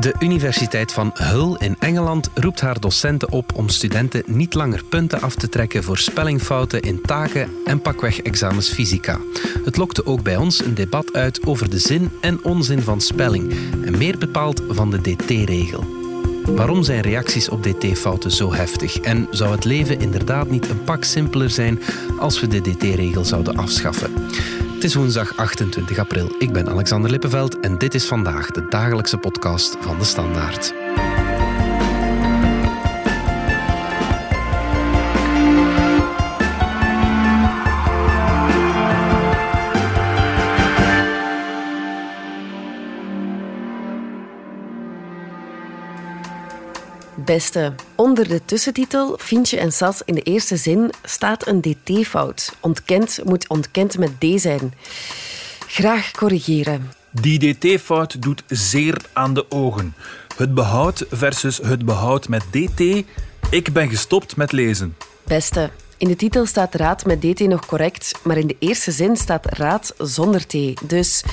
De Universiteit van Hull in Engeland roept haar docenten op om studenten niet langer punten af te trekken voor spellingfouten in taken en pakweg examens fysica. Het lokte ook bij ons een debat uit over de zin en onzin van spelling en meer bepaald van de DT-regel. Waarom zijn reacties op DT-fouten zo heftig? En zou het leven inderdaad niet een pak simpeler zijn als we de DT-regel zouden afschaffen? Het is woensdag 28 april. Ik ben Alexander Lippenveld en dit is vandaag de dagelijkse podcast van de Standaard. Beste, onder de tussentitel Fientje en Sas in de eerste zin staat een dt-fout. Ontkend moet ontkend met d zijn. Graag corrigeren. Die dt-fout doet zeer aan de ogen. Het behoud versus het behoud met dt. Ik ben gestopt met lezen. Beste, in de titel staat raad met dt nog correct, maar in de eerste zin staat raad zonder t. Dus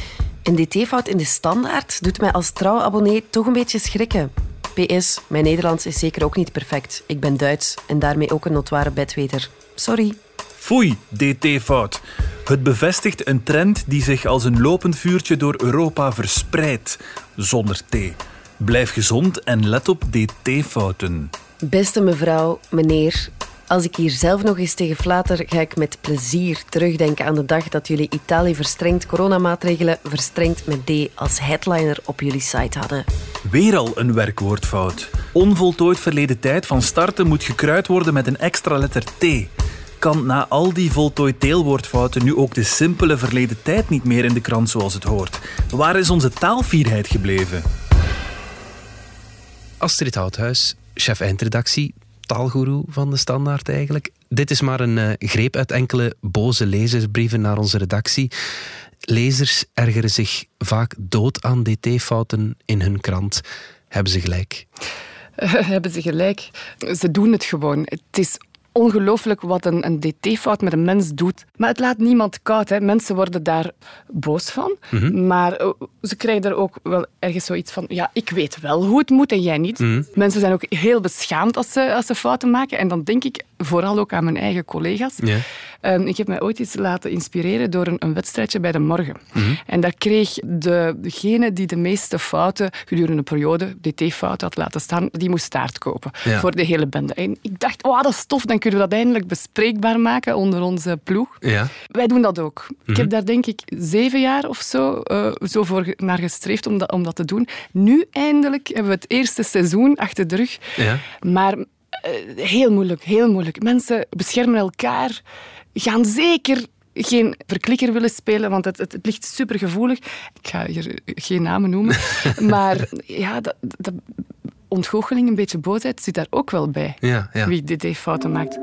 een dt-fout in de standaard doet mij als trouwabonnee toch een beetje schrikken. PS, mijn Nederlands is zeker ook niet perfect. Ik ben Duits en daarmee ook een notoire bedweter. Sorry. Foei, dt-fout. Het bevestigt een trend die zich als een lopend vuurtje door Europa verspreidt. Zonder t. Blijf gezond en let op dt-fouten. Beste mevrouw, meneer, als ik hier zelf nog eens tegen flater, ga ik met plezier terugdenken aan de dag dat jullie Italië verstrengd coronamaatregelen verstrengd met D als headliner op jullie site hadden. Weer al een werkwoordfout. Onvoltooid verleden tijd van starten moet gekruid worden met een extra letter T. Kan na al die voltooid deelwoordfouten nu ook de simpele verleden tijd niet meer in de krant zoals het hoort? Waar is onze taalvierheid gebleven? Astrid Houthuis, chef eindredactie, taalgoeroe van de Standaard eigenlijk. Dit is maar een uh, greep uit enkele boze lezersbrieven naar onze redactie. Lezers ergeren zich vaak dood aan dt-fouten in hun krant. Hebben ze gelijk? hebben ze gelijk. Ze doen het gewoon. Het is ongelooflijk wat een, een dt-fout met een mens doet. Maar het laat niemand koud. Hè. Mensen worden daar boos van. Mhm. Maar uh, ze krijgen er ook wel ergens zoiets van... Ja, ik weet wel hoe het moet en jij niet. Mhm. Mensen zijn ook heel beschaamd als ze, als ze fouten maken. En dan denk ik vooral ook aan mijn eigen collega's. Um, ik heb mij ooit eens laten inspireren door een, een wedstrijdje bij de morgen. En daar kreeg de, degene die de meeste fouten gedurende een periode, dt-fouten had laten staan, die moest taart kopen Ja. voor de hele bende. En ik dacht, oh, dat is tof, dan kunnen we dat eindelijk bespreekbaar maken onder onze ploeg. Ja. Wij doen dat ook. Ik heb daar denk ik zeven jaar of zo, eh, zo voor naar gestreefd om dat, om dat te doen. Nu eindelijk hebben we het eerste seizoen achter de rug. Ja. Maar eh, heel moeilijk, heel moeilijk. Mensen beschermen elkaar, gaan zeker geen verklikker willen spelen, want het, het, het ligt supergevoelig. Ik ga hier geen namen noemen. maar ja, dat, dat, ontgoocheling, een beetje boosheid zit daar ook wel bij. Ja, ja. Wie dt-fouten maakt.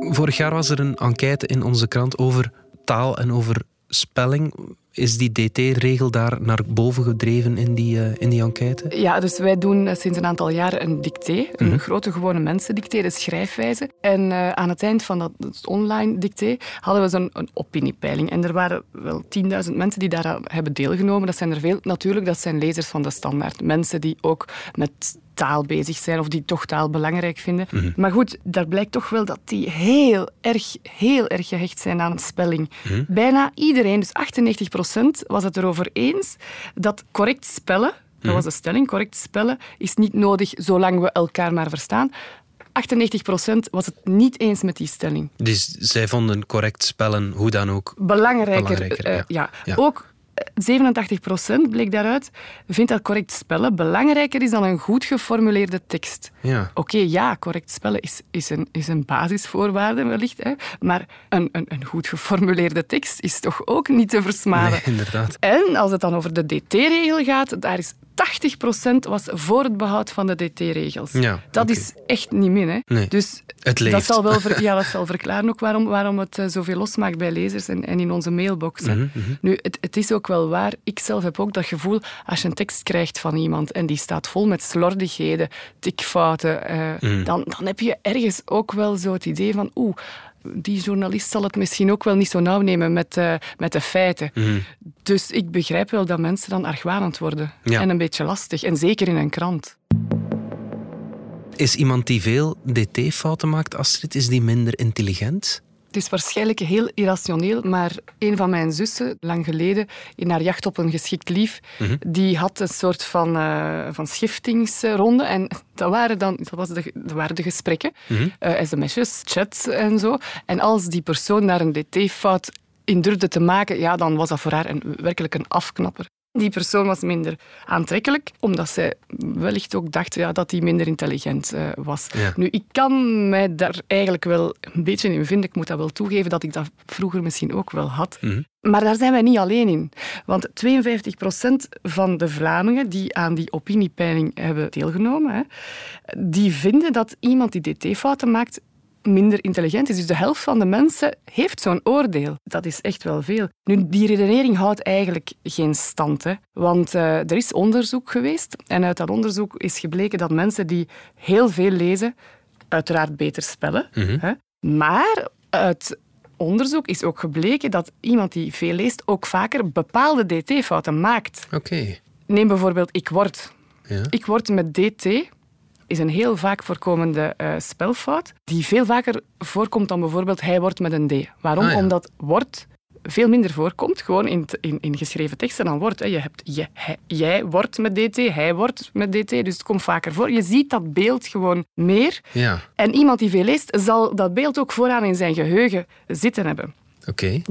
Vorig jaar was er een enquête in onze krant over taal en over spelling. Is die dt-regel daar naar boven gedreven in die, eh, in die enquête? Ja, dus wij doen sinds een aantal jaar een dicté, een Mhm. grote gewone mensendicté, de schrijfwijze. En eh, aan het eind van dat, dat online dicté hadden we zo'n een opiniepeiling. En er waren wel 10.000 mensen die daar hebben deelgenomen. Dat zijn er veel. Natuurlijk, dat zijn lezers van de standaard. Mensen die ook met taal bezig zijn of die toch taal belangrijk vinden. Maar goed, daar blijkt toch wel dat die heel erg, heel erg gehecht zijn aan spelling. Bijna iedereen, dus 98% was het erover eens dat correct spellen, dat was de stelling, correct spellen is niet nodig zolang we elkaar maar verstaan. 98% was het niet eens met die stelling. Dus zij vonden correct spellen, hoe dan ook. Belangrijker, Belangrijker, eh, ja. ja. Ja. Ook 87% bleek daaruit, vindt dat correct spellen belangrijker is dan een goed geformuleerde tekst. Ja. Oké, ja, correct spellen is, is, een, is een basisvoorwaarde wellicht, hè, maar een, een, een goed geformuleerde tekst is toch ook niet te versmaden. Nee, inderdaad. En als het dan over de dt-regel gaat, daar is 80% was voor het behoud van de dt-regels. Ja, dat is echt niet min. Hè. Nee. Dus Het leeft. Dat zal wel ver- ja, dat zal verklaren ook waarom, waarom het eh, zoveel losmaakt bij lezers en, en in onze mailboxen. Mhm, Nu, het, het is ook wel waar. Ik zelf heb ook dat gevoel, als je een tekst krijgt van iemand en die staat vol met slordigheden, tikfouten, eh, Mhm. dan, dan heb je ergens ook wel zo het idee van, oeh, die journalist zal het misschien ook wel niet zo nauw nemen met, uh, met de feiten. Mhm. Dus ik begrijp wel dat mensen dan argwanend worden. Ja. En een beetje lastig. En zeker in een krant. Is iemand die veel dt-fouten maakt, Astrid, is die minder intelligent? Het is waarschijnlijk heel irrationeel, maar een van mijn zussen, lang geleden, in haar jacht op een geschikt lief, Mhm. die had een soort van, eh, van schiftingsronde. En dat waren dan dat, was de, dat waren de gesprekken, eh, sms'jes, chats en zo. En als die persoon daar een dt-fout in durfde te maken, ja, dan was dat voor haar een, werkelijk een afknapper. Die persoon was minder aantrekkelijk, omdat zij wellicht ook dacht ja, dat hij minder intelligent eh, was. Ja. Nu, ik kan mij daar eigenlijk wel een beetje in vinden. Ik moet dat wel toegeven dat ik dat vroeger misschien ook wel had. Mhm. Maar daar zijn wij niet alleen in. Want 52% van de Vlamingen die aan die opiniepeiling hebben deelgenomen, hè, die vinden dat iemand die dt-fouten maakt minder intelligent is. Dus de helft van de mensen heeft zo'n oordeel. Dat is echt wel veel. Nu, die redenering houdt eigenlijk geen stand. Hè? Want eh, er is onderzoek geweest en uit dat onderzoek is gebleken dat mensen die heel veel lezen, uiteraard beter spellen. Mhm. Hè? Maar uit onderzoek is ook gebleken dat iemand die veel leest ook vaker bepaalde dt-fouten maakt. Oké. Neem bijvoorbeeld ik word. Ja. Ik word met dt is een heel vaak voorkomende eh, spelfout, die veel vaker voorkomt dan bijvoorbeeld hij wordt met een d. Waarom? Ah, ja. Omdat wordt veel minder voorkomt, gewoon in, in, in geschreven teksten dan wordt. Hè. Je hebt je, hij- jij wordt met dt, hij wordt met dt, dus het komt vaker voor. Je ziet dat beeld gewoon meer. Ja, En iemand die veel leest, zal dat beeld ook vooraan in zijn geheugen zitten hebben.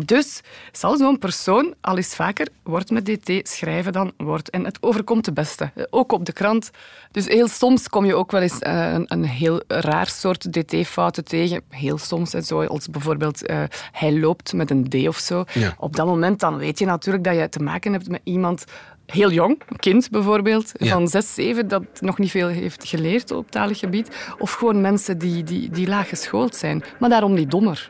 Dus zal zo'n persoon al eens vaker wordt met dt schrijven dan wordt. En het overkomt de beste. Eh, Ook op de krant. Dus heel soms kom je ook wel eens eh, een, een heel raar soort dt-fouten tegen. Heel soms, hè, zoals bijvoorbeeld eh, hij loopt met een d of zo. Ja. Op dat moment dan weet je natuurlijk dat je te maken hebt met iemand heel jong, een kind bijvoorbeeld, Ja. van zes, zeven, dat nog niet veel heeft geleerd op talig gebied. Of gewoon mensen die, die, die laag geschoold zijn, maar daarom niet dommer.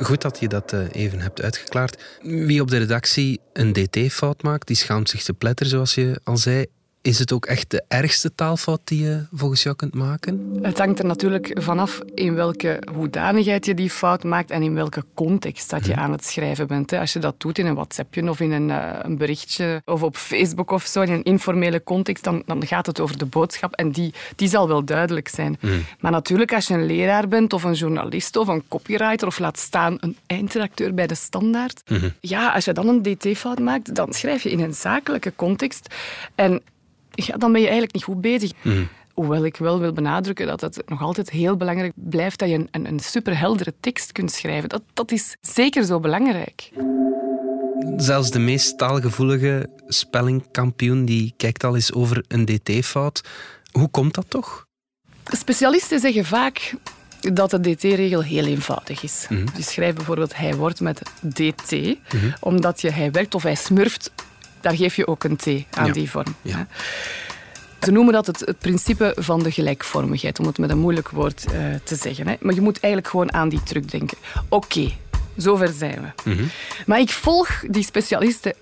Goed dat je dat eh, even hebt uitgeklaard. Wie op de redactie een dt-fout maakt, die schaamt zich te pletter, zoals je al zei. Is het ook echt de ergste taalfout die je volgens jou kunt maken? Het hangt er natuurlijk vanaf in welke hoedanigheid je die fout maakt en in welke context dat je aan het schrijven bent. Als je dat doet in een WhatsAppje of in een, eh, een berichtje of op Facebook of zo, in een informele context, dan, dan gaat het over de boodschap en die, die zal wel duidelijk zijn. Maar natuurlijk, als je een leraar bent of een journalist of een copywriter of laat staan een eindredacteur bij de standaard, ja, als je dan een dt-fout maakt, dan schrijf je in een zakelijke context en ja, dan ben je eigenlijk niet goed bezig. Hoewel ik wel wil benadrukken dat het nog altijd heel belangrijk blijft dat je een, een, een superheldere tekst kunt schrijven. Dat, dat is zeker zo belangrijk. Zelfs de meest taalgevoelige spellingkampioen die kijkt al eens over een dt-fout. Hoe komt dat toch? Specialisten zeggen vaak dat de dt-regel heel eenvoudig is. Je schrijft bijvoorbeeld hij wordt met dt, omdat je hij werkt of hij smurft, daar geef je ook een t aan Ja. die vorm. Ja. Ze noemen dat het, het principe van de gelijkvormigheid, om het met een moeilijk woord eh, te zeggen. Hè. Maar je moet eigenlijk gewoon aan die truc denken. Oké, zover zijn we. Maar ik volg die specialisten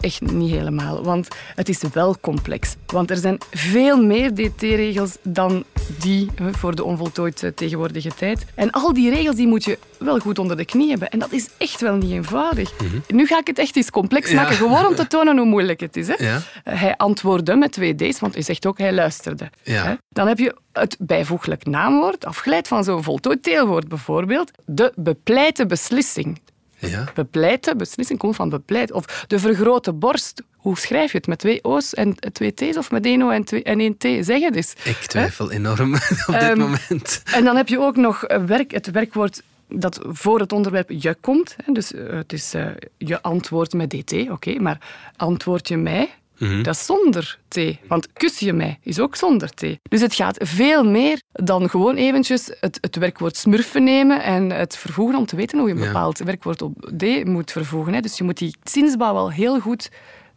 echt niet helemaal, want het is wel complex. Want er zijn veel meer dt-regels dan die voor de onvoltooid eh, tegenwoordige tijd. En al die regels die moet je wel goed onder de knie hebben. En dat is echt wel niet eenvoudig. Nu ga ik het echt eens complex Ja. maken, gewoon om te tonen hoe moeilijk het is. Hè. Ja. Hij antwoordde met twee d's, want hij zegt ook hij luisterde. Ja. Dan heb je het bijvoeglijk naamwoord, afgeleid van zo'n voltooid deelwoord bijvoorbeeld. De bepleite beslissing. Ja. Bepleite beslissing komt van bepleit. Of de vergrote borst. Hoe schrijf je het? Met twee O's en twee T's of met één O en, twee, en één T? Zeg het eens. Ik twijfel enorm op dit Ehm, moment. En dan heb je ook nog eh, werk, het werkwoord dat voor het onderwerp je komt. Hè. Dus eh, het is eh, je antwoord met dt, oké. maar antwoord je mij, dat is zonder t. Want kus je mij is ook zonder t. Dus het gaat veel meer dan gewoon eventjes het, het werkwoord smurfen nemen en het vervoegen om te weten hoe je een Ja. bepaald werkwoord op d moet vervoegen. Hè. Dus je moet die zinsbouw wel heel goed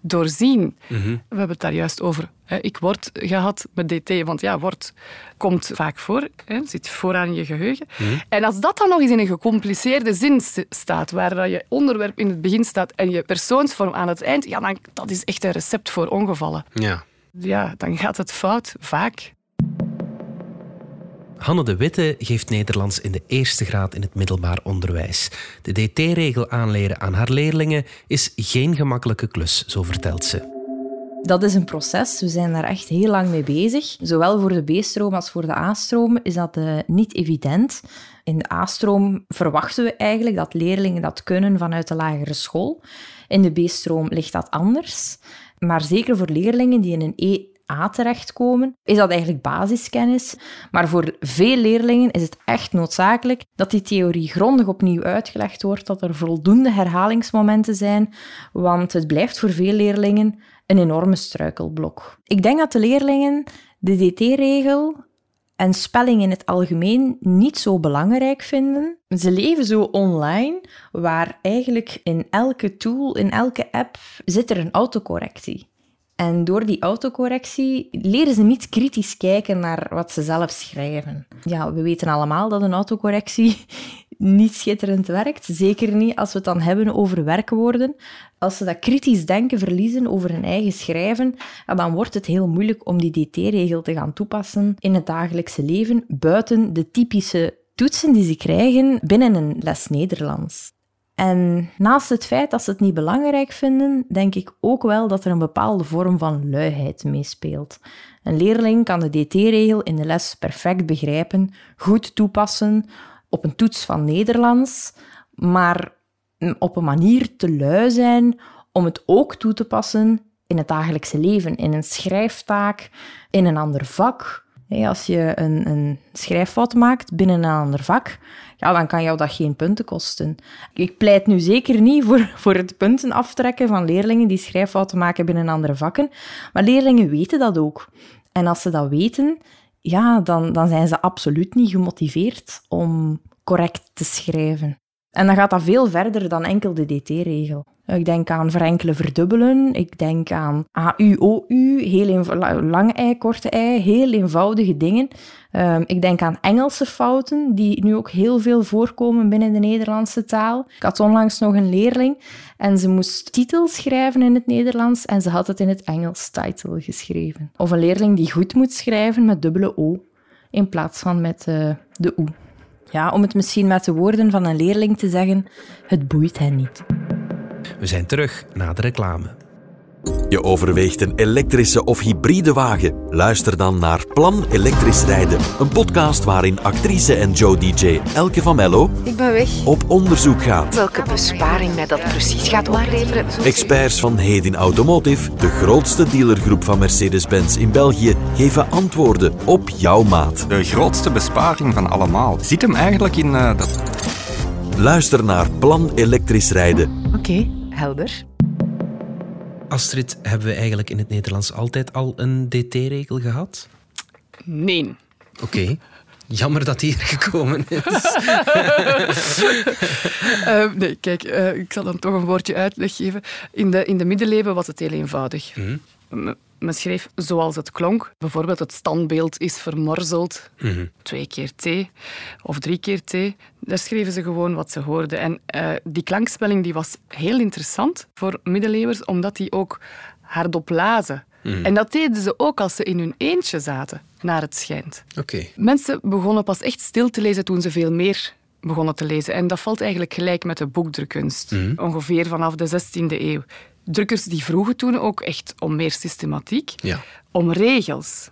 doorzien. We hebben het daar juist over. hè. Ik word gehad met dt, want ja, wordt komt vaak voor, hè, zit vooraan in je geheugen. En als dat dan nog eens in een gecompliceerde zin staat, waar dat je onderwerp in het begin staat en je persoonsvorm aan het eind, ja, dan, dat is echt een recept voor ongevallen. Ja. Ja, dan gaat het fout, vaak. Hanne de Witte geeft Nederlands in de eerste graad in het middelbaar onderwijs. De DT-regel aanleren aan haar leerlingen is geen gemakkelijke klus, zo vertelt ze. Dat is een proces. We zijn daar echt heel lang mee bezig. Zowel voor de B-stroom als voor de A-stroom is dat uh, niet evident. In de A-stroom verwachten we eigenlijk dat leerlingen dat kunnen vanuit de lagere school. In de B-stroom ligt dat anders. Maar zeker voor leerlingen die in een EA terechtkomen, is dat eigenlijk basiskennis. Maar voor veel leerlingen is het echt noodzakelijk dat die theorie grondig opnieuw uitgelegd wordt, dat er voldoende herhalingsmomenten zijn, want het blijft voor veel leerlingen een enorme struikelblok. Ik denk dat de leerlingen de DT-regel en spelling in het algemeen niet zo belangrijk vinden. Ze leven zo online, waar eigenlijk in elke tool, in elke app, zit er een autocorrectie. En door die autocorrectie leren ze niet kritisch kijken naar wat ze zelf schrijven. Ja, we weten allemaal dat een autocorrectie niet schitterend werkt. Zeker niet als we het dan hebben over werkwoorden. Als ze dat kritisch denken verliezen over hun eigen schrijven, dan wordt het heel moeilijk om die DT-regel te gaan toepassen in het dagelijkse leven, buiten de typische toetsen die ze krijgen binnen een les Nederlands. En naast het feit dat ze het niet belangrijk vinden, denk ik ook wel dat er een bepaalde vorm van luiheid meespeelt. Een leerling kan de DT-regel in de les perfect begrijpen, goed toepassen op een toets van Nederlands, maar op een manier te lui zijn om het ook toe te passen in het dagelijkse leven, in een schrijftaak, in een ander vak. Als je een, een schrijffout maakt binnen een ander vak, ja, dan kan jou dat geen punten kosten. Ik pleit nu zeker niet voor, voor het punten aftrekken van leerlingen die schrijffouten maken binnen andere vakken, maar leerlingen weten dat ook. En als ze dat weten, ja, dan, dan zijn ze absoluut niet gemotiveerd om correct te schrijven. En dan gaat dat veel verder dan enkel de DT-regel. Ik denk aan verenkelen, verdubbelen. Ik denk aan AU, OU, heel lang ei, korte ei, heel eenvoudige dingen. Um, ik denk aan Engelse fouten, die nu ook heel veel voorkomen binnen de Nederlandse taal. Ik had onlangs nog een leerling en ze moest titel schrijven in het Nederlands en ze had het in het Engels title geschreven. Of een leerling die goed moet schrijven met dubbele O in plaats van met uh, de O. Ja, om het misschien met de woorden van een leerling te zeggen, het boeit hen niet. We zijn terug na de reclame. Je overweegt een elektrische of hybride wagen? Luister dan naar Plan Elektrisch Rijden. Een podcast waarin actrice en Joe DJ Elke van Mello Ik ben weg. op onderzoek gaat. Welke besparing mij dat precies gaat opleveren. Experts van Hedin Automotive, de grootste dealergroep van Mercedes-Benz in België, geven antwoorden op jouw maat. De grootste besparing van allemaal zit hem eigenlijk in uh, dat... Luister naar Plan Elektrisch Rijden. Oké, okay, helder. Astrid, hebben we eigenlijk in het Nederlands altijd al een DT-regel gehad? Nee. Oké. Jammer dat die er gekomen is. uh, nee, kijk, uh, ik zal dan toch een woordje uitleg geven. In de, in de middeleeuwen was het heel eenvoudig. Mm men schreef zoals het klonk. Bijvoorbeeld het standbeeld is vermorzeld. Mhm. Twee keer T of drie keer T. Daar schreven ze gewoon wat ze hoorden. En uh, die klankspelling die was heel interessant voor middeleeuwers, omdat die ook hardop lazen. Mhm. En dat deden ze ook als ze in hun eentje zaten, naar het schijnt. Okay. Mensen begonnen pas echt stil te lezen toen ze veel meer begonnen te lezen. En dat valt eigenlijk gelijk met de boekdrukkunst. Mhm. Ongeveer vanaf de 16e eeuw drukkers die vroegen toen ook echt om meer systematiek, ja. om regels.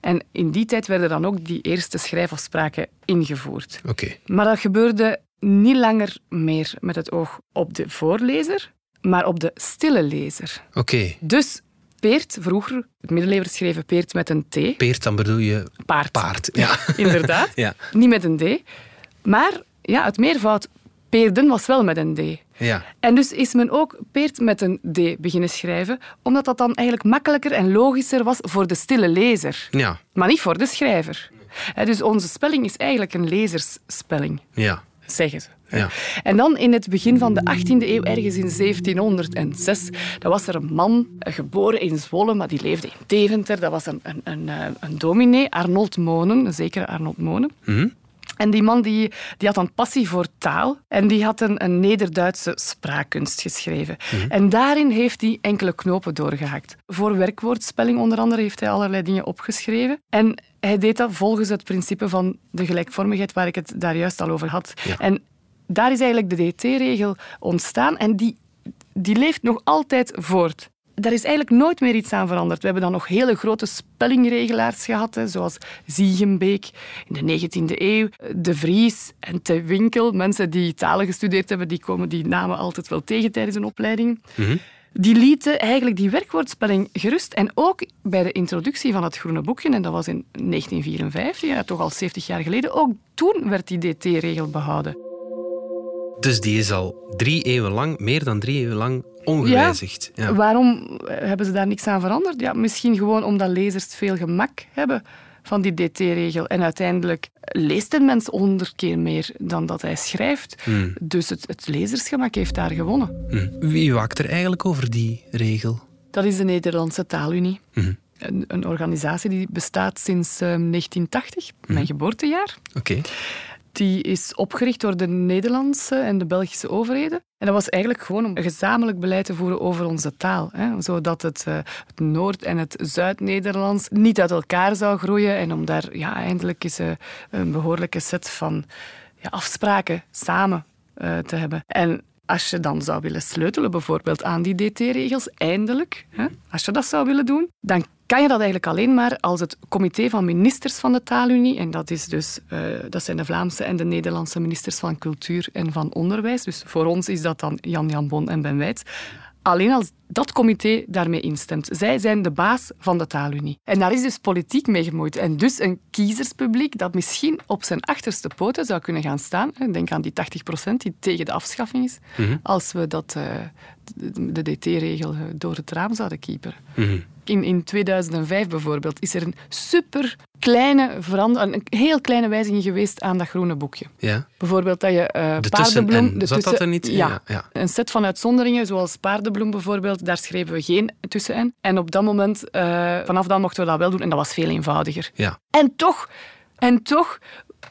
En in die tijd werden dan ook die eerste schrijfafspraken ingevoerd. Oké. Maar dat gebeurde niet langer meer met het oog op de voorlezer, maar op de stille lezer. Oké. Dus Peert, vroeger, het middeleeuwen schreven Peert met een T. Peert, dan bedoel je paard. Paard, ja. Inderdaad. ja. Niet met een D. Maar ja, het meervoud Peerden was wel met een D. Ja. En dus is men ook Peert met een D beginnen schrijven, omdat dat dan eigenlijk makkelijker en logischer was voor de stille lezer. Ja. Maar niet voor de schrijver. Dus onze spelling is eigenlijk een lezersspelling. Ja. Zeggen ze. Ja. En dan in het begin van de 18e eeuw, ergens in 1706, dat was er een man geboren in Zwolle, maar die leefde in Deventer. Dat was een, een, een, eh, een dominee, Arnold Monen, een zekere Arnold Monen. Mm En die man die, die had een passie voor taal en die had een, een Nederduitse spraakkunst geschreven. Mhm. En daarin heeft hij enkele knopen doorgehakt. Voor werkwoordspelling onder andere heeft hij allerlei dingen opgeschreven. En hij deed dat volgens het principe van de gelijkvormigheid waar ik het daar juist al over had. En daar is eigenlijk de DT-regel ontstaan en die, die leeft nog altijd voort. Daar is eigenlijk nooit meer iets aan veranderd. We hebben dan nog hele grote spellingregelaars gehad, hè, zoals Ziegenbeek in de 19e eeuw, De Vries en Te Winkel. Mensen die talen gestudeerd hebben, die komen die namen altijd wel tegen tijdens een opleiding. Mhm. Die lieten eigenlijk die werkwoordspelling gerust. En ook bij de introductie van het Groene Boekje, en dat was in 1954, ja, toch al 70 jaar geleden, ook toen werd die DT-regel behouden. Dus die is al drie eeuwen lang, meer dan drie eeuwen lang, ongewijzigd. Ja. Waarom hebben ze daar niks aan veranderd? Ja, misschien gewoon omdat lezers veel gemak hebben van die DT-regel. En uiteindelijk leest een mens honderd keer meer dan dat hij schrijft. Hmm. Dus het, het, lezersgemak heeft daar gewonnen. Hmm. Wie waakt er eigenlijk over die regel? Dat is de Nederlandse Taalunie. Hmm. Een, een, organisatie die bestaat sinds 1980, ehm, mijn geboortejaar. Oké. Die is opgericht door de Nederlandse en de Belgische overheden. En dat was eigenlijk gewoon om gezamenlijk beleid te voeren over onze taal. Hè, zodat het, uh, het Noord- en het Zuid-Nederlands niet uit elkaar zou groeien. En om daar ja, eindelijk eens uh, een behoorlijke set van ja, afspraken samen uh, te hebben. En als je dan zou willen sleutelen bijvoorbeeld aan die DT-regels, eindelijk, hè, als je dat zou willen doen, dan kan je dat eigenlijk alleen maar als het comité van ministers van de Taalunie, en dat, is dus, uh, dat zijn de Vlaamse en de Nederlandse ministers van Cultuur en van Onderwijs, dus voor ons is dat dan Jan Jan Bon en Ben Wijts, alleen als dat comité daarmee instemt. Zij zijn de baas van de taalunie. En daar is dus politiek mee gemoeid. En dus een kiezerspubliek dat misschien op zijn achterste poten zou kunnen gaan staan. Denk aan die 80 procent die tegen de afschaffing is. Mhm. Als we dat, uh, de, DT-regel door het raam zouden keeperen. Mhm. In, in 2005 bijvoorbeeld is er een super kleine verandering, een heel kleine wijziging geweest aan dat groene boekje. Ja. Bijvoorbeeld dat je uh, de paardenbloem... De zat dat er niet? Ja, ja, Een set van uitzonderingen, zoals paardenbloem bijvoorbeeld, daar schreven we geen tussen En op dat moment, uh, vanaf dan mochten we dat wel doen en dat was veel eenvoudiger. Ja. En toch, en toch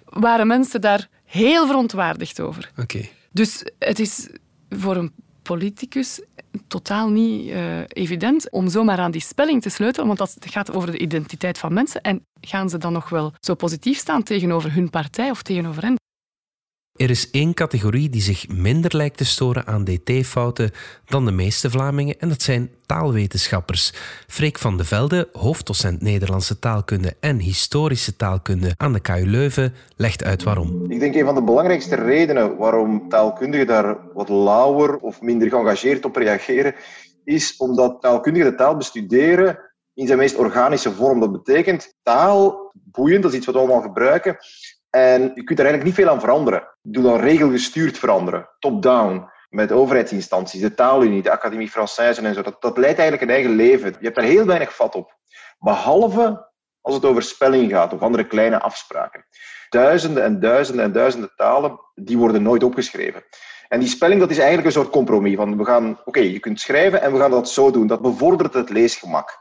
waren mensen daar heel verontwaardigd over. Oké. Dus het is voor een politicus totaal niet uh, evident om zomaar aan die spelling te sleutelen, want dat gaat over de identiteit van mensen. En gaan ze dan nog wel zo positief staan tegenover hun partij of tegenover hen? Er is één categorie die zich minder lijkt te storen aan dt-fouten dan de meeste Vlamingen en dat zijn taalwetenschappers. Freek van de Velde, hoofddocent Nederlandse taalkunde en historische taalkunde aan de KU Leuven, legt uit waarom. Ik denk een van de belangrijkste redenen waarom taalkundigen daar wat lauwer of minder geëngageerd op reageren, is omdat taalkundigen de taal bestuderen in zijn meest organische vorm. Dat betekent taal, boeiend, dat is iets wat we allemaal gebruiken, en je kunt er eigenlijk niet veel aan veranderen. Doe dan regelgestuurd veranderen, top-down, met overheidsinstanties, de taalunie, de Académie Française en zo. Dat, dat leidt eigenlijk een eigen leven. Je hebt daar heel weinig vat op. Behalve als het over spelling gaat of andere kleine afspraken. Duizenden en duizenden en duizenden talen, die worden nooit opgeschreven. En die spelling, dat is eigenlijk een soort compromis. Van we gaan, oké, je kunt schrijven en we gaan dat zo doen. Dat bevordert het leesgemak.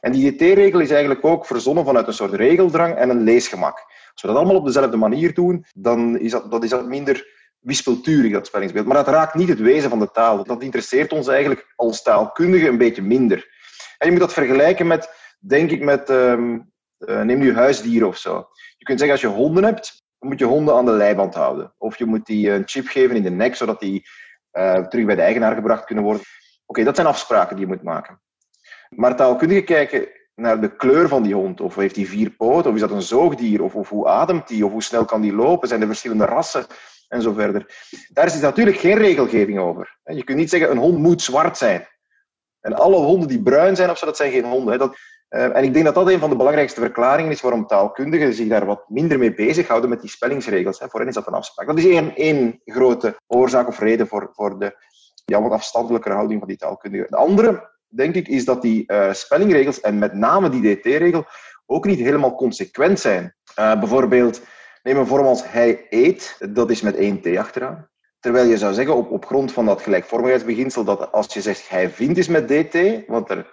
En die DT-regel is eigenlijk ook verzonnen vanuit een soort regeldrang en een leesgemak. Als we dat allemaal op dezelfde manier doen, dan is dat, dat, is dat minder wispelturig, dat spellingsbeeld. Maar dat raakt niet het wezen van de taal. Dat interesseert ons eigenlijk als taalkundige een beetje minder. En je moet dat vergelijken met, denk ik, met, um, uh, neem nu huisdieren of zo. Je kunt zeggen, als je honden hebt, dan moet je honden aan de leiband houden. Of je moet die een chip geven in de nek, zodat die uh, terug bij de eigenaar gebracht kunnen worden. Oké, dat zijn afspraken die je moet maken. Maar taalkundigen kijken naar de kleur van die hond. Of heeft hij vier poten? Of is dat een zoogdier? Of, of hoe ademt hij? Of hoe snel kan die lopen? Zijn er verschillende rassen? En zo verder. Daar is natuurlijk geen regelgeving over. Je kunt niet zeggen, een hond moet zwart zijn. En alle honden die bruin zijn, of zo, dat zijn geen honden. Dat, uh, en ik denk dat dat een van de belangrijkste verklaringen is waarom taalkundigen zich daar wat minder mee bezighouden met die spellingsregels. Voor hen is dat een afspraak. Dat is één, één grote oorzaak of reden voor, voor de ja, wat afstandelijke houding van die taalkundigen. De andere denk ik, is dat die uh, spellingregels, en met name die dt-regel, ook niet helemaal consequent zijn. Uh, bijvoorbeeld, neem een vorm als hij eet, dat is met één t achteraan. Terwijl je zou zeggen, op, op grond van dat gelijkvormigheidsbeginsel, dat als je zegt hij vindt is met dt, want, er,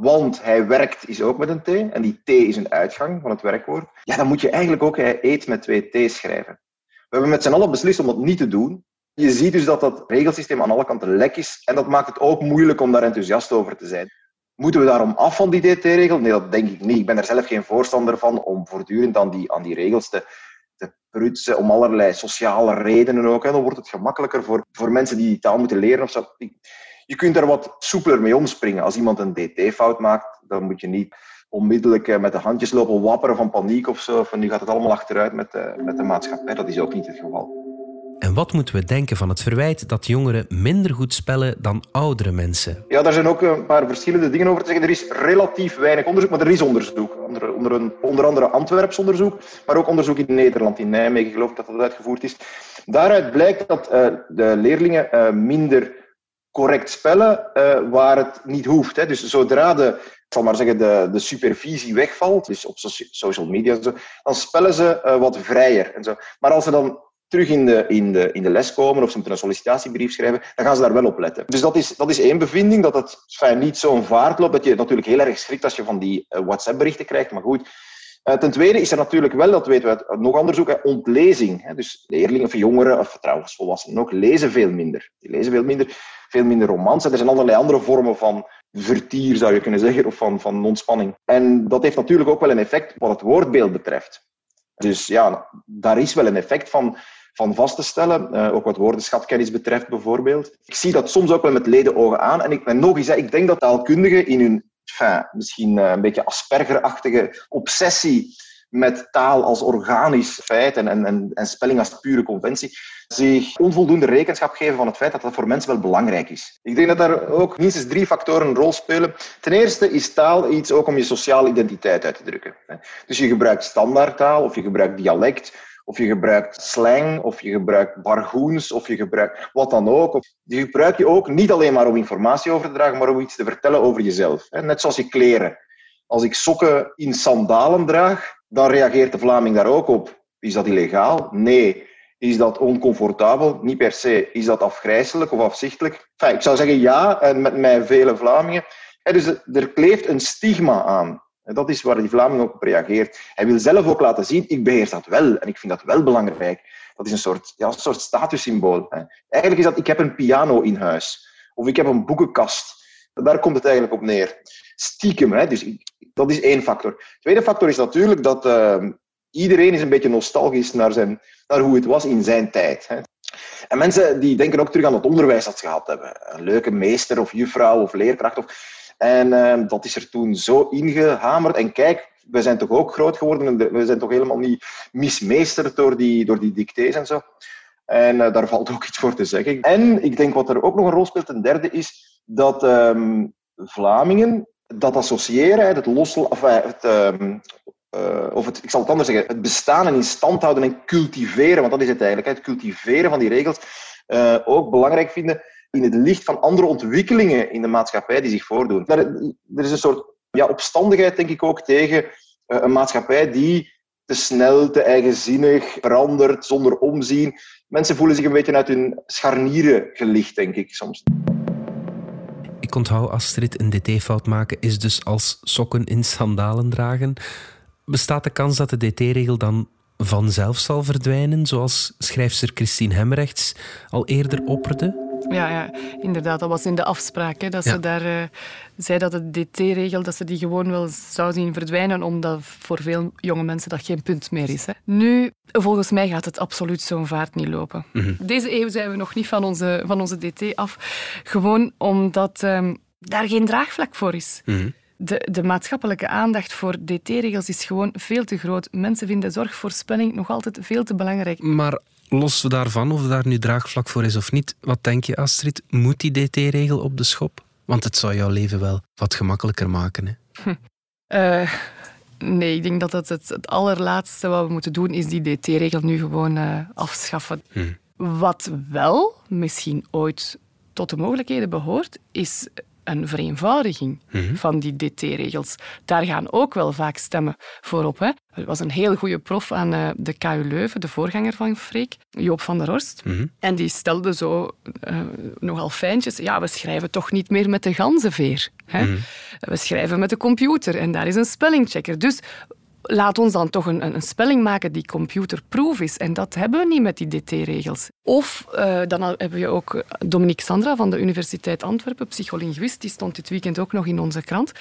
want hij werkt is ook met een t, en die t is een uitgang van het werkwoord, ja, dan moet je eigenlijk ook hij eet met twee t schrijven. We hebben met z'n allen beslist om dat niet te doen. Je ziet dus dat dat regelsysteem aan alle kanten lek is, en dat maakt het ook moeilijk om daar enthousiast over te zijn. Moeten we daarom af van die dt-regel? Nee, dat denk ik niet. Ik ben er zelf geen voorstander van om voortdurend aan die, aan die regels te, te prutsen, om allerlei sociale redenen ook. Hè. Dan wordt het gemakkelijker voor, voor mensen die die taal moeten leren. Of zo. Je kunt er wat soepeler mee omspringen. Als iemand een dt-fout maakt, dan moet je niet onmiddellijk eh, met de handjes lopen wapperen van paniek of zo. Van nu gaat het allemaal achteruit met de, met de maatschappij. Dat is ook niet het geval. Wat moeten we denken van het verwijt dat jongeren minder goed spellen dan oudere mensen? Ja, daar zijn ook een paar verschillende dingen over te zeggen. Er is relatief weinig onderzoek, maar er is onderzoek. Onder, onder, een, onder andere Antwerps onderzoek, maar ook onderzoek in Nederland, in Nijmegen, geloof ik dat dat uitgevoerd is. Daaruit blijkt dat uh, de leerlingen uh, minder correct spellen uh, waar het niet hoeft. Hè. Dus zodra de, zal maar zeggen, de, de supervisie wegvalt, dus op social media, zo, dan spellen ze wat vrijer. En zo. Maar als ze dan terug in de, in, de, in de les komen of ze moeten een sollicitatiebrief schrijven, dan gaan ze daar wel op letten. Dus dat is, dat is één bevinding, dat het fijn, niet zo'n vaart loopt, dat je natuurlijk heel erg schrikt als je van die uh, WhatsApp-berichten krijgt, maar goed. Uh, ten tweede is er natuurlijk wel, dat weten we uit nog onderzoek, ontlezing. Dus leerlingen of jongeren, of trouwens volwassenen ook, lezen veel minder. Die lezen veel minder, veel minder romans. En er zijn allerlei andere vormen van vertier, zou je kunnen zeggen, of van, van ontspanning. En dat heeft natuurlijk ook wel een effect wat het woordbeeld betreft. Dus ja, daar is wel een effect van van vast te stellen. Uh, ook wat woordenschatkennis betreft bijvoorbeeld. Ik zie dat soms ook wel met ledenogen aan. En, ik, en nog eens, ik denk dat taalkundigen in hun enfin, misschien uh, een beetje aspergerachtige obsessie met taal als organisch feit en, en, en, spelling als pure conventie, zich onvoldoende rekenschap geven van het feit dat dat voor mensen wel belangrijk is. Ik denk dat daar ook minstens drie factoren een rol spelen. Ten eerste is taal iets ook om je sociale identiteit uit te drukken. Dus je gebruikt standaardtaal of je gebruikt dialect of je gebruikt slang, of je gebruikt bargoens, of je gebruikt wat dan ook. Die gebruik je ook niet alleen maar om informatie over te dragen, maar om iets te vertellen over jezelf. Net zoals je kleren. Als ik sokken in sandalen draag, dan reageert de Vlaming daar ook op. Is dat illegaal? Nee. Is dat oncomfortabel? Niet per se. Is dat afgrijzelijk of afzichtelijk? Enfin, ik zou zeggen ja, en met mij vele Vlamingen. Dus er kleeft een stigma aan. En dat is waar die Vlaming ook op reageert. Hij wil zelf ook laten zien, ik beheers dat wel en ik vind dat wel belangrijk. Dat is een soort, ja, een soort statussymbool. Eigenlijk is dat, ik heb een piano in huis. Of ik heb een boekenkast. Daar komt het eigenlijk op neer. Stiekem, hè? Dus dat is één factor. Tweede factor is natuurlijk dat uh, iedereen is een beetje nostalgisch naar, zijn, naar hoe het was in zijn tijd. Hè? En mensen die denken ook terug aan het onderwijs dat ze gehad hebben. Een leuke meester of juffrouw of leerkracht. Of, en uh, dat is er toen zo ingehamerd. En kijk, we zijn toch ook groot geworden. We zijn toch helemaal niet mismeesterd door die, door die dictées en zo. En uh, daar valt ook iets voor te zeggen. En ik denk wat er ook nog een rol speelt, een derde, is dat um, Vlamingen dat associëren, het of, het, um, uh, of het, ik zal het anders zeggen, het bestaan en in stand houden en cultiveren, want dat is het eigenlijk, het cultiveren van die regels, ook belangrijk vinden in het licht van andere ontwikkelingen in de maatschappij die zich voordoen. Er, is een soort ja, opstandigheid, denk ik ook, tegen eh, een maatschappij die te snel, te eigenzinnig verandert, zonder omzien. Mensen voelen zich een beetje uit hun scharnieren gelicht, denk ik soms. Ik onthoud Astrid, een dt-fout maken is dus als sokken in sandalen dragen. Bestaat de kans dat de dt-regel dan vanzelf zal verdwijnen, zoals schrijfster Christine Hemrechts al eerder opperde? Ja, ja, inderdaad. Dat was in de afspraak. Hè, dat ze daar uh, zei dat de DT-regel dat ze die gewoon wel zou zien verdwijnen, omdat voor veel jonge mensen dat geen punt meer is. Hè. Nu, volgens mij gaat het absoluut zo'n vaart niet lopen. Mhm. Deze eeuw zijn we nog niet van onze, van onze DT af. Gewoon omdat um, daar geen draagvlak voor is. Mhm. De, de, maatschappelijke aandacht voor DT-regels is gewoon veel te groot. Mensen vinden zorgvoorspelling nog altijd veel te belangrijk. Maar los daarvan, of daar nu draagvlak voor is of niet, wat denk je, Astrid? Moet die DT-regel op de schop? Want het zou jouw leven wel wat gemakkelijker maken. Hè? Hm. Uh, nee, ik denk dat het, het, het, allerlaatste wat we moeten doen is die DT-regel nu gewoon uh, afschaffen. Hm. Wat wel misschien ooit tot de mogelijkheden behoort, is een vereenvoudiging Mhm. van die DT-regels. Daar gaan ook wel vaak stemmen voor op. Hè. Er was een heel goede prof aan eh, de KU Leuven, de voorganger van Freek, Joop van der Horst. Mhm. En die stelde zo eh, nogal fijntjes. Ja, we schrijven toch niet meer met de ganzenveer. Hè? Mhm. We schrijven met de computer en daar is een spellingchecker. Dus laat ons dan toch een, een, spelling maken die computerproof is. En dat hebben we niet met die DT-regels. Of eh, dan hebben we ook Dominique Sandra van de Universiteit Antwerpen, psycholinguïst, die stond dit weekend ook nog in onze krant.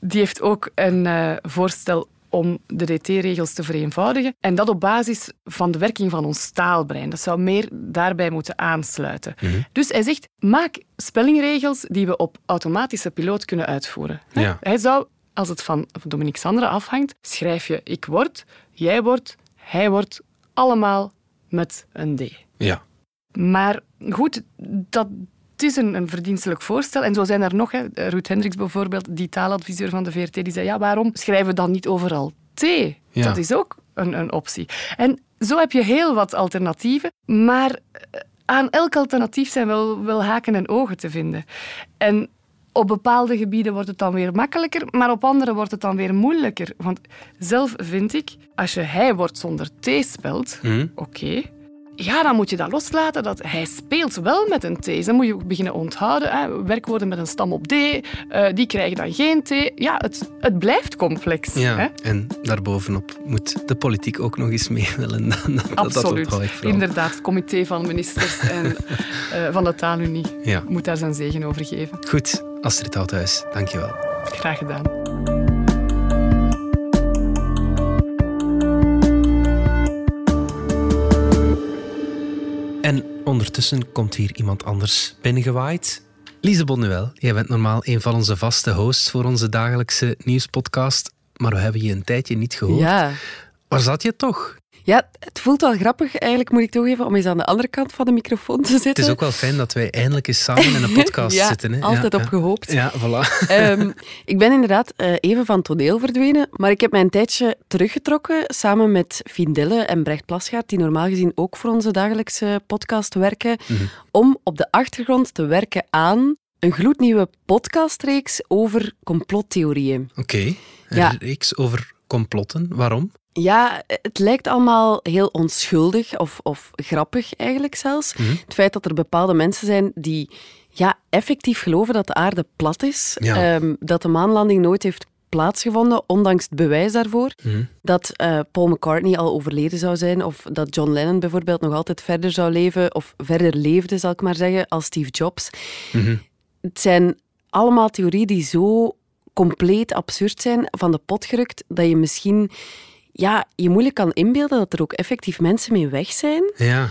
Die heeft ook een eh, voorstel om de DT-regels te vereenvoudigen. En dat op basis van de werking van ons taalbrein. Dat zou meer daarbij moeten aansluiten. Dus hij zegt, maak spellingregels die we op automatische piloot kunnen uitvoeren. Ja. Hij zou, als het van Dominique Sandra afhangt, schrijf je ik word, jij wordt, hij wordt, allemaal met een D. Ja. Maar goed, dat is een, een verdienstelijk voorstel. En zo zijn er nog. Hè. Ruud Hendricks bijvoorbeeld, die taaladviseur van de VRT, die zei, ja, waarom schrijven we dan niet overal T? Ja. Dat is ook een, een optie. En zo heb je heel wat alternatieven, maar eh, aan elk alternatief zijn wel, wel haken en ogen te vinden. En op bepaalde gebieden wordt het dan weer makkelijker, maar op andere wordt het dan weer moeilijker. Want zelf vind ik, als je hij wordt zonder T spelt, Mhm. oké, ja, dan moet je dat loslaten. Dat hij speelt wel met een T. Dan moet je ook beginnen onthouden. Hè. Werkwoorden met een stam op D, eh, die krijgen dan geen T. Ja, het, het blijft complex. Hè. Ja, en daarbovenop moet de politiek ook nog eens mee willen. Dat, dat Absoluut. onthoud ik. Inderdaad, het comité van ministers en eh, van de taalunie Ja. moet daar zijn zegen over geven. Goed, Astrid Houthuis, dankjewel. Graag gedaan. En ondertussen komt hier iemand anders binnengewaaid. Lise Bonnuel, jij bent normaal een van onze vaste hosts voor onze dagelijkse nieuwspodcast. Maar we hebben je een tijdje niet gehoord. Ja. Waar zat je toch? Ja, het voelt wel grappig eigenlijk, moet ik toegeven, om eens aan de andere kant van de microfoon te zitten. Het is ook wel fijn dat wij eindelijk eens samen in een podcast ja, zitten. Hè? altijd ja, op gehoopt. Ja, voilà. Ehm, ik ben inderdaad eh, even van toneel verdwenen, maar ik heb mij een tijdje teruggetrokken samen met Findelle en Brecht Plasgaard, die normaal gezien ook voor onze dagelijkse podcast werken, om op de achtergrond te werken aan een gloednieuwe podcastreeks over complottheorieën. Oké, een Ja. reeks over complotten. Waarom? Ja, het lijkt allemaal heel onschuldig of, of grappig eigenlijk zelfs. Het feit dat er bepaalde mensen zijn die ja, effectief geloven dat de aarde plat is, Ja. ehm, dat de maanlanding nooit heeft plaatsgevonden, ondanks het bewijs daarvoor. Dat eh, Paul McCartney al overleden zou zijn, of dat John Lennon bijvoorbeeld nog altijd verder zou leven, of verder leefde, zal ik maar zeggen, als Steve Jobs. Het zijn allemaal theorieën die zo compleet absurd zijn, van de pot gerukt, dat je misschien ja, je moeilijk kan inbeelden dat er ook effectief mensen mee weg zijn. Ja,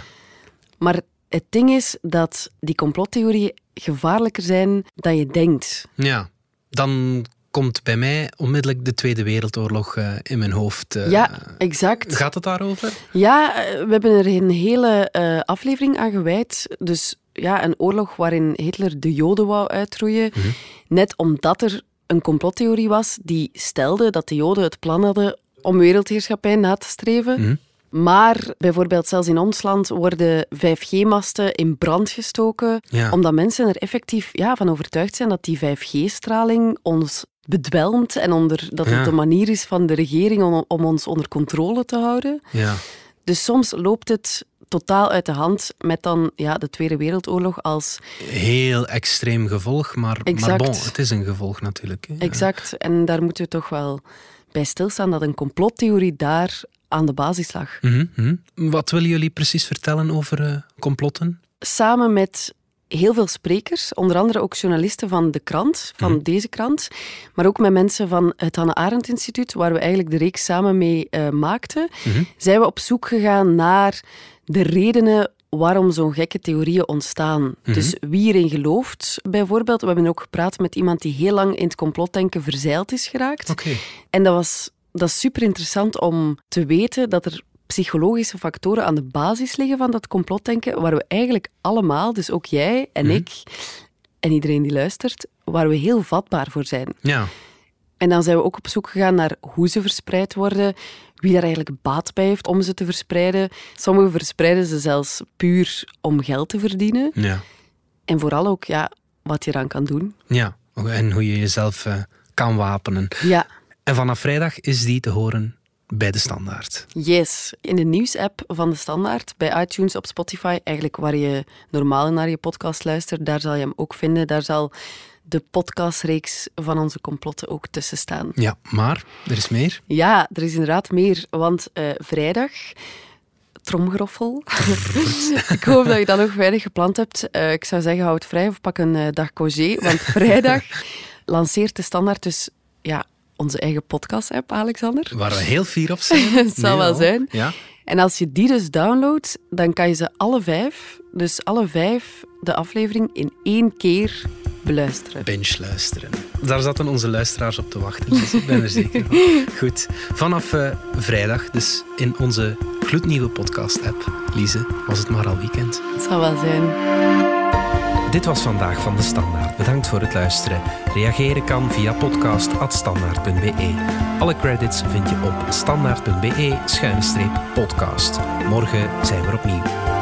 Maar het ding is dat die complottheorieën gevaarlijker zijn dan je denkt. ja. Dan komt bij mij onmiddellijk de Tweede Wereldoorlog eh, in mijn hoofd. eh. ja, exact. Gaat het daarover? Ja, eh, we hebben er een hele aflevering aan gewijd. Dus ja, een oorlog waarin Hitler de Joden wou uitroeien. Net omdat er een complottheorie was die stelde dat de Joden het plan hadden om wereldheerschappij na te streven. Maar bijvoorbeeld zelfs in ons land worden 5G-masten in brand gestoken, Ja. omdat mensen er effectief ja, van overtuigd zijn dat die 5G-straling ons bedwelmt en onder, dat Ja. het de manier is van de regering om, om ons onder controle te houden. Ja. Dus soms loopt het totaal uit de hand met dan ja, de Tweede Wereldoorlog als Heel extreem gevolg, maar, maar bon, het is een gevolg natuurlijk. Hè. exact. En daar moeten we toch wel bij stilstaan dat een complottheorie daar aan de basis lag. Mhm, mhm. Wat willen jullie precies vertellen over eh, complotten? Samen met heel veel sprekers, onder andere ook journalisten van de krant, van deze krant, maar ook met mensen van het Hannah Arendt Instituut, waar we eigenlijk de reeks samen mee eh, maakten, zijn we op zoek gegaan naar de redenen waarom zo'n gekke theorieën ontstaan. Dus wie erin gelooft, bijvoorbeeld. We hebben ook gepraat met iemand die heel lang in het complotdenken verzeild is geraakt. Oké. En dat was dat is super interessant om te weten dat er psychologische factoren aan de basis liggen van dat complotdenken, waar we eigenlijk allemaal, dus ook jij en ik en iedereen die luistert, waar we heel vatbaar voor zijn. Ja. En dan zijn we ook op zoek gegaan naar hoe ze verspreid worden, wie daar eigenlijk baat bij heeft om ze te verspreiden. Sommigen verspreiden ze zelfs puur om geld te verdienen. Ja. En vooral ook ja, wat je eraan kan doen. Ja. En hoe je jezelf uh, kan wapenen. Ja. En vanaf vrijdag is die te horen bij de Standaard. Yes, in de nieuwsapp van de Standaard, bij iTunes, op Spotify, eigenlijk waar je normaal naar je podcast luistert, daar zal je hem ook vinden. Daar zal de podcastreeks van onze complotten ook tussen staan. Ja, maar er is meer. Ja, er is inderdaad meer, want uh, vrijdag tromgeroffel. ik hoop dat je dat nog weinig gepland hebt. Uh, ik zou zeggen, houd vrij of pak een uh, dag congé, want vrijdag lanceert de standaard dus ja, onze eigen podcast-app, Alexander. Waar we heel fier op zijn. Het zal wel zijn. Ja. En als je die dus downloadt, dan kan je ze alle vijf, dus alle vijf, de aflevering in één keer beluisteren. Binge luisteren. Daar zaten onze luisteraars op te wachten, dus ik ben er zeker van. Goed, vanaf uh, vrijdag, dus in onze gloednieuwe podcast-app. Lise, was het maar al weekend. Het zal wel zijn. Dit was vandaag van de Standaard. Bedankt voor het luisteren. Reageren kan via podcast.standaard.be. Alle credits vind je op standaard.be-podcast. Morgen zijn we opnieuw.